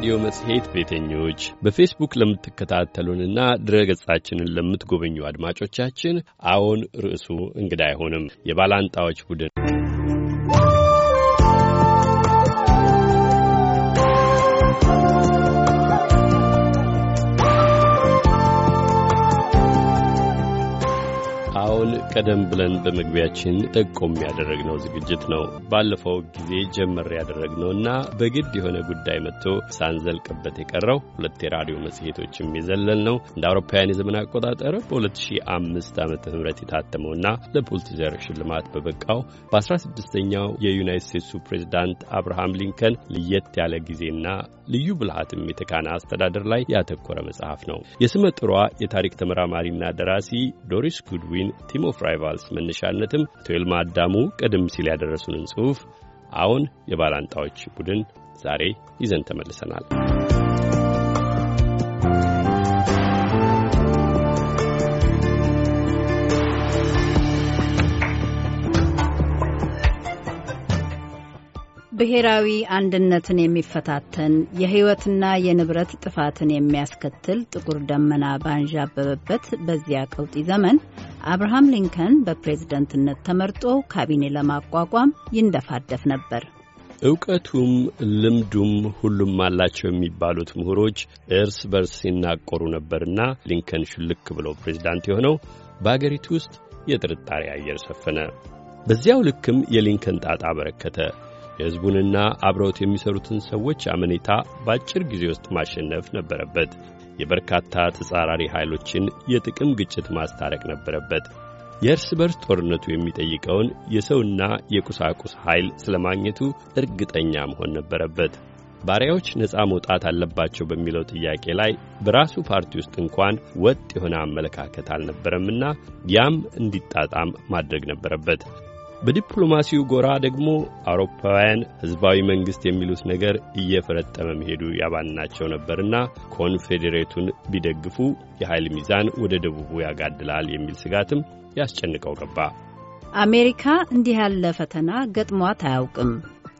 ለራዲዮ መጽሔት ቤተኞች በፌስቡክ ለምትከታተሉንና ድረ ገጻችንን ለምትጎበኙ አድማጮቻችን አዎን ርዕሱ እንግዳ አይሆንም። የባላንጣዎች ቡድን አሁን ቀደም ብለን በመግቢያችን ጠቆም ያደረግነው ዝግጅት ነው። ባለፈው ጊዜ ጀመር ያደረግነውና በግድ የሆነ ጉዳይ መጥቶ ሳንዘልቅበት የቀረው ሁለት የራዲዮ መጽሔቶችም የዘለል ነው እንደ አውሮፓውያን የዘመን አቆጣጠር በ2005 ዓመተ ምህረት የታተመውና ለፑልቲዘር ሽልማት በበቃው በ16ኛው የዩናይት ስቴትሱ ፕሬዚዳንት አብርሃም ሊንከን ለየት ያለ ጊዜና ልዩ ብልሃትም የተካነ አስተዳደር ላይ ያተኮረ መጽሐፍ ነው። የስመ ጥሯ የታሪክ ተመራማሪና ደራሲ ዶሪስ ጉድዊን Team of Rivals መነሻነት አቶ ይልማ አዳሙ ቀደም ሲል ያደረሱንን ጽሑፍ አሁን የባላንጣዎች ቡድን ዛሬ ይዘን ተመልሰናል። ብሔራዊ አንድነትን የሚፈታተን የሕይወትና የንብረት ጥፋትን የሚያስከትል ጥቁር ደመና ባንዣበበበት በዚያ ቀውጢ ዘመን አብርሃም ሊንከን በፕሬዝደንትነት ተመርጦ ካቢኔ ለማቋቋም ይንደፋደፍ ነበር። እውቀቱም ልምዱም ሁሉም አላቸው የሚባሉት ምሁሮች እርስ በርስ ሲናቆሩ ነበርና ሊንከን ሹልክ ብሎ ፕሬዝዳንት የሆነው በአገሪቱ ውስጥ የጥርጣሬ አየር ሰፈነ። በዚያው ልክም የሊንከን ጣጣ በረከተ። የሕዝቡንና አብረውት የሚሰሩትን ሰዎች አመኔታ በአጭር ጊዜ ውስጥ ማሸነፍ ነበረበት። የበርካታ ተጻራሪ ኃይሎችን የጥቅም ግጭት ማስታረቅ ነበረበት። የእርስ በርስ ጦርነቱ የሚጠይቀውን የሰውና የቁሳቁስ ኃይል ስለ ማግኘቱ እርግጠኛ መሆን ነበረበት። ባሪያዎች ነፃ መውጣት አለባቸው በሚለው ጥያቄ ላይ በራሱ ፓርቲ ውስጥ እንኳን ወጥ የሆነ አመለካከት አልነበረምና ያም እንዲጣጣም ማድረግ ነበረበት። በዲፕሎማሲው ጎራ ደግሞ አውሮፓውያን ሕዝባዊ መንግሥት የሚሉት ነገር እየፈረጠመ መሄዱ ያባናቸው ነበርና ኮንፌዴሬቱን ቢደግፉ የኃይል ሚዛን ወደ ደቡቡ ያጋድላል የሚል ስጋትም ያስጨንቀው ገባ። አሜሪካ እንዲህ ያለ ፈተና ገጥሟት አያውቅም።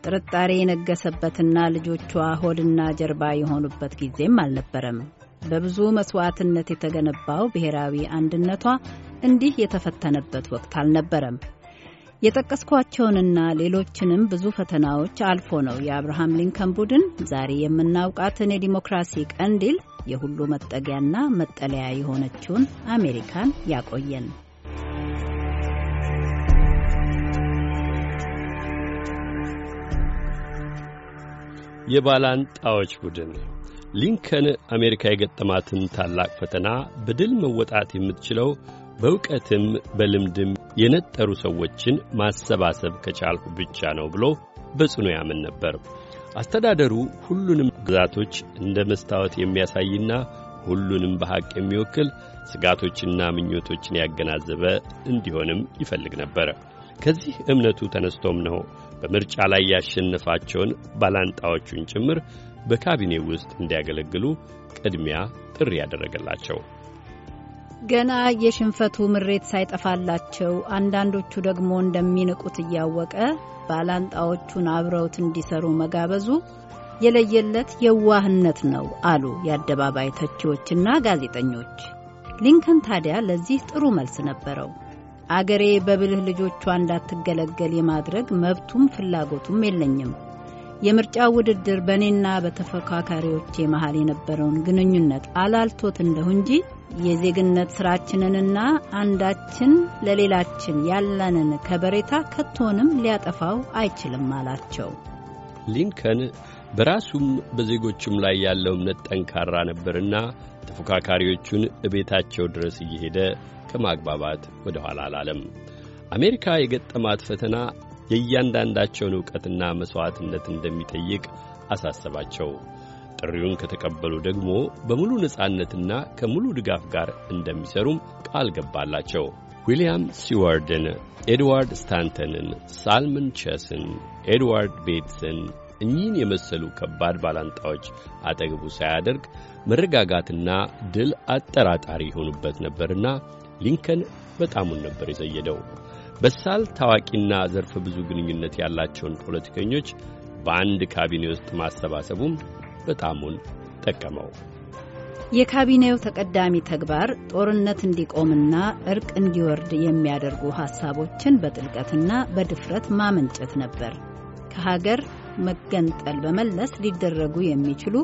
ጥርጣሬ የነገሰበትና ልጆቿ ሆድና ጀርባ የሆኑበት ጊዜም አልነበረም። በብዙ መስዋዕትነት የተገነባው ብሔራዊ አንድነቷ እንዲህ የተፈተነበት ወቅት አልነበረም። የጠቀስኳቸውንና ሌሎችንም ብዙ ፈተናዎች አልፎ ነው የአብርሃም ሊንከን ቡድን ዛሬ የምናውቃትን የዲሞክራሲ ቀንዲል የሁሉ መጠጊያና መጠለያ የሆነችውን አሜሪካን ያቆየን። የባላንጣዎች ቡድን ሊንከን አሜሪካ የገጠማትን ታላቅ ፈተና በድል መወጣት የምትችለው በእውቀትም በልምድም የነጠሩ ሰዎችን ማሰባሰብ ከቻልሁ ብቻ ነው ብሎ በጽኑ ያምን ነበር። አስተዳደሩ ሁሉንም ግዛቶች እንደ መስታወት የሚያሳይና ሁሉንም በሐቅ የሚወክል ስጋቶችና ምኞቶችን ያገናዘበ እንዲሆንም ይፈልግ ነበር። ከዚህ እምነቱ ተነስቶም ነው በምርጫ ላይ ያሸነፋቸውን ባላንጣዎቹን ጭምር በካቢኔ ውስጥ እንዲያገለግሉ ቅድሚያ ጥሪ ያደረገላቸው። ገና የሽንፈቱ ምሬት ሳይጠፋላቸው አንዳንዶቹ ደግሞ እንደሚንቁት እያወቀ ባላንጣዎቹን አብረውት እንዲሰሩ መጋበዙ የለየለት የዋህነት ነው አሉ የአደባባይ ተቺዎችና ጋዜጠኞች። ሊንከን ታዲያ ለዚህ ጥሩ መልስ ነበረው። አገሬ በብልህ ልጆቿ እንዳትገለገል የማድረግ መብቱም ፍላጎቱም የለኝም። የምርጫው ውድድር በእኔና በተፎካካሪዎቼ መሃል የነበረውን ግንኙነት አላልቶት እንደሁ እንጂ የዜግነት ስራችንንና አንዳችን ለሌላችን ያለንን ከበሬታ ከቶንም ሊያጠፋው አይችልም አላቸው። ሊንከን በራሱም በዜጎቹም ላይ ያለው እምነት ጠንካራ ነበርና ተፎካካሪዎቹን እቤታቸው ድረስ እየሄደ ከማግባባት ወደ ኋላ አላለም። አሜሪካ የገጠማት ፈተና የእያንዳንዳቸውን ዕውቀትና መሥዋዕትነት እንደሚጠይቅ አሳሰባቸው። ጥሪውን ከተቀበሉ ደግሞ በሙሉ ነጻነትና ከሙሉ ድጋፍ ጋር እንደሚሰሩም ቃል ገባላቸው። ዊልያም ሲዋርድን፣ ኤድዋርድ ስታንተንን፣ ሳልመን ቸስን፣ ኤድዋርድ ቤትስን እኚህን የመሰሉ ከባድ ባላንጣዎች አጠገቡ ሳያደርግ መረጋጋትና ድል አጠራጣሪ የሆኑበት ነበርና ሊንከን በጣሙን ነበር የዘየደው። በሳል ታዋቂና ዘርፈ ብዙ ግንኙነት ያላቸውን ፖለቲከኞች በአንድ ካቢኔ ውስጥ ማሰባሰቡም በጣሙን ጠቀመው። የካቢኔው ተቀዳሚ ተግባር ጦርነት እንዲቆምና እርቅ እንዲወርድ የሚያደርጉ ሀሳቦችን በጥልቀትና በድፍረት ማመንጨት ነበር። ከሀገር መገንጠል በመለስ ሊደረጉ የሚችሉ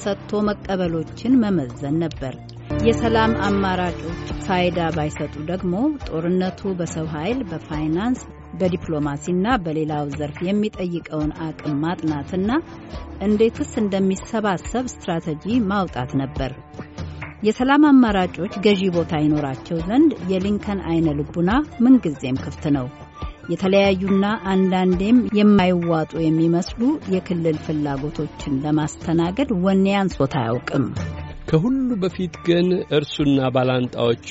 ሰጥቶ መቀበሎችን መመዘን ነበር። የሰላም አማራጮች ፋይዳ ባይሰጡ ደግሞ ጦርነቱ በሰው ኃይል፣ በፋይናንስ፣ በዲፕሎማሲና በሌላው ዘርፍ የሚጠይቀውን አቅም ማጥናትና እንዴትስ እንደሚሰባሰብ ስትራቴጂ ማውጣት ነበር። የሰላም አማራጮች ገዢ ቦታ ይኖራቸው ዘንድ የሊንከን አይነ ልቡና ምንጊዜም ክፍት ነው። የተለያዩና አንዳንዴም የማይዋጡ የሚመስሉ የክልል ፍላጎቶችን ለማስተናገድ ወኔ አንሶት አያውቅም። ከሁሉ በፊት ግን እርሱና ባላንጣዎቹ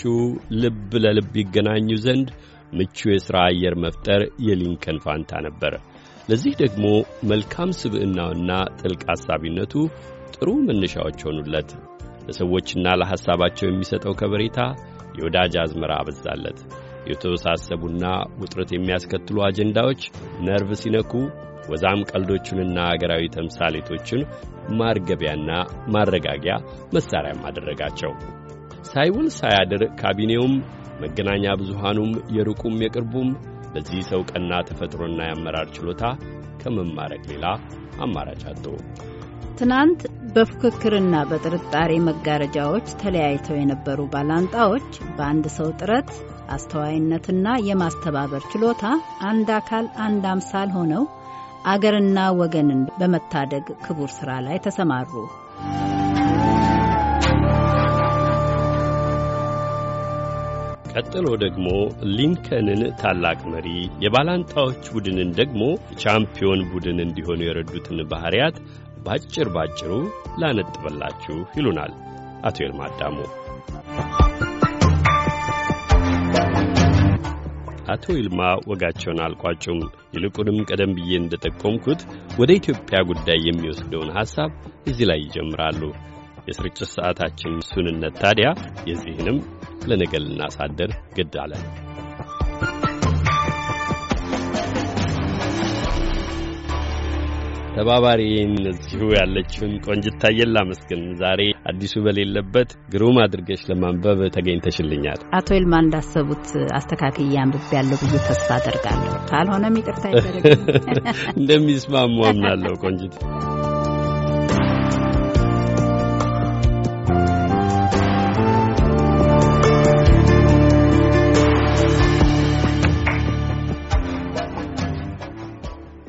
ልብ ለልብ ይገናኙ ዘንድ ምቹ የሥራ አየር መፍጠር የሊንከን ፋንታ ነበር። ለዚህ ደግሞ መልካም ስብዕናውና ጥልቅ አሳቢነቱ ጥሩ መነሻዎች ሆኑለት። ለሰዎችና ለሐሳባቸው የሚሰጠው ከበሬታ የወዳጅ አዝመራ አበዛለት። የተወሳሰቡና ውጥረት የሚያስከትሉ አጀንዳዎች ነርቭ ሲነኩ ወዛም ቀልዶቹንና አገራዊ ተምሳሌቶችን ማርገቢያና ማረጋጊያ መሣሪያም አደረጋቸው። ሳይውል ሳያድር ካቢኔውም መገናኛ ብዙሃኑም የሩቁም የቅርቡም በዚህ ሰው ቀና ተፈጥሮና የአመራር ችሎታ ከመማረክ ሌላ አማራጭ አጡ። ትናንት በፉክክርና በጥርጣሬ መጋረጃዎች ተለያይተው የነበሩ ባላንጣዎች በአንድ ሰው ጥረት አስተዋይነትና የማስተባበር ችሎታ አንድ አካል አንድ አምሳል ሆነው አገርና ወገንን በመታደግ ክቡር ሥራ ላይ ተሰማሩ። ቀጥሎ ደግሞ ሊንከንን ታላቅ መሪ፣ የባላንጣዎች ቡድንን ደግሞ ቻምፒዮን ቡድን እንዲሆኑ የረዱትን ባሕርያት ባጭር ባጭሩ ላነጥበላችሁ ይሉናል አቶ ይልማ አዳሙ። አቶ ይልማ ወጋቸውን አልቋጩም። ይልቁንም ቀደም ብዬ እንደጠቆምኩት ወደ ኢትዮጵያ ጉዳይ የሚወስደውን ሐሳብ እዚህ ላይ ይጀምራሉ። የስርጭት ሰዓታችን ሱንነት ታዲያ የዚህንም ለነገ ልናሳደር ግድ አለን። ተባባሪን እዚሁ ያለችውን ቆንጅት ታየን ላመስግን። ዛሬ አዲሱ በሌለበት ግሩም አድርገሽ ለማንበብ ተገኝተሽልኛል። አቶ ይልማ እንዳሰቡት አስተካክዬ አንብቤ ያለሁ ብዬ ተስፋ አደርጋለሁ። ካልሆነም ይቅርታ ይደረግ። እንደሚስማሙ አምናለሁ ቆንጅት።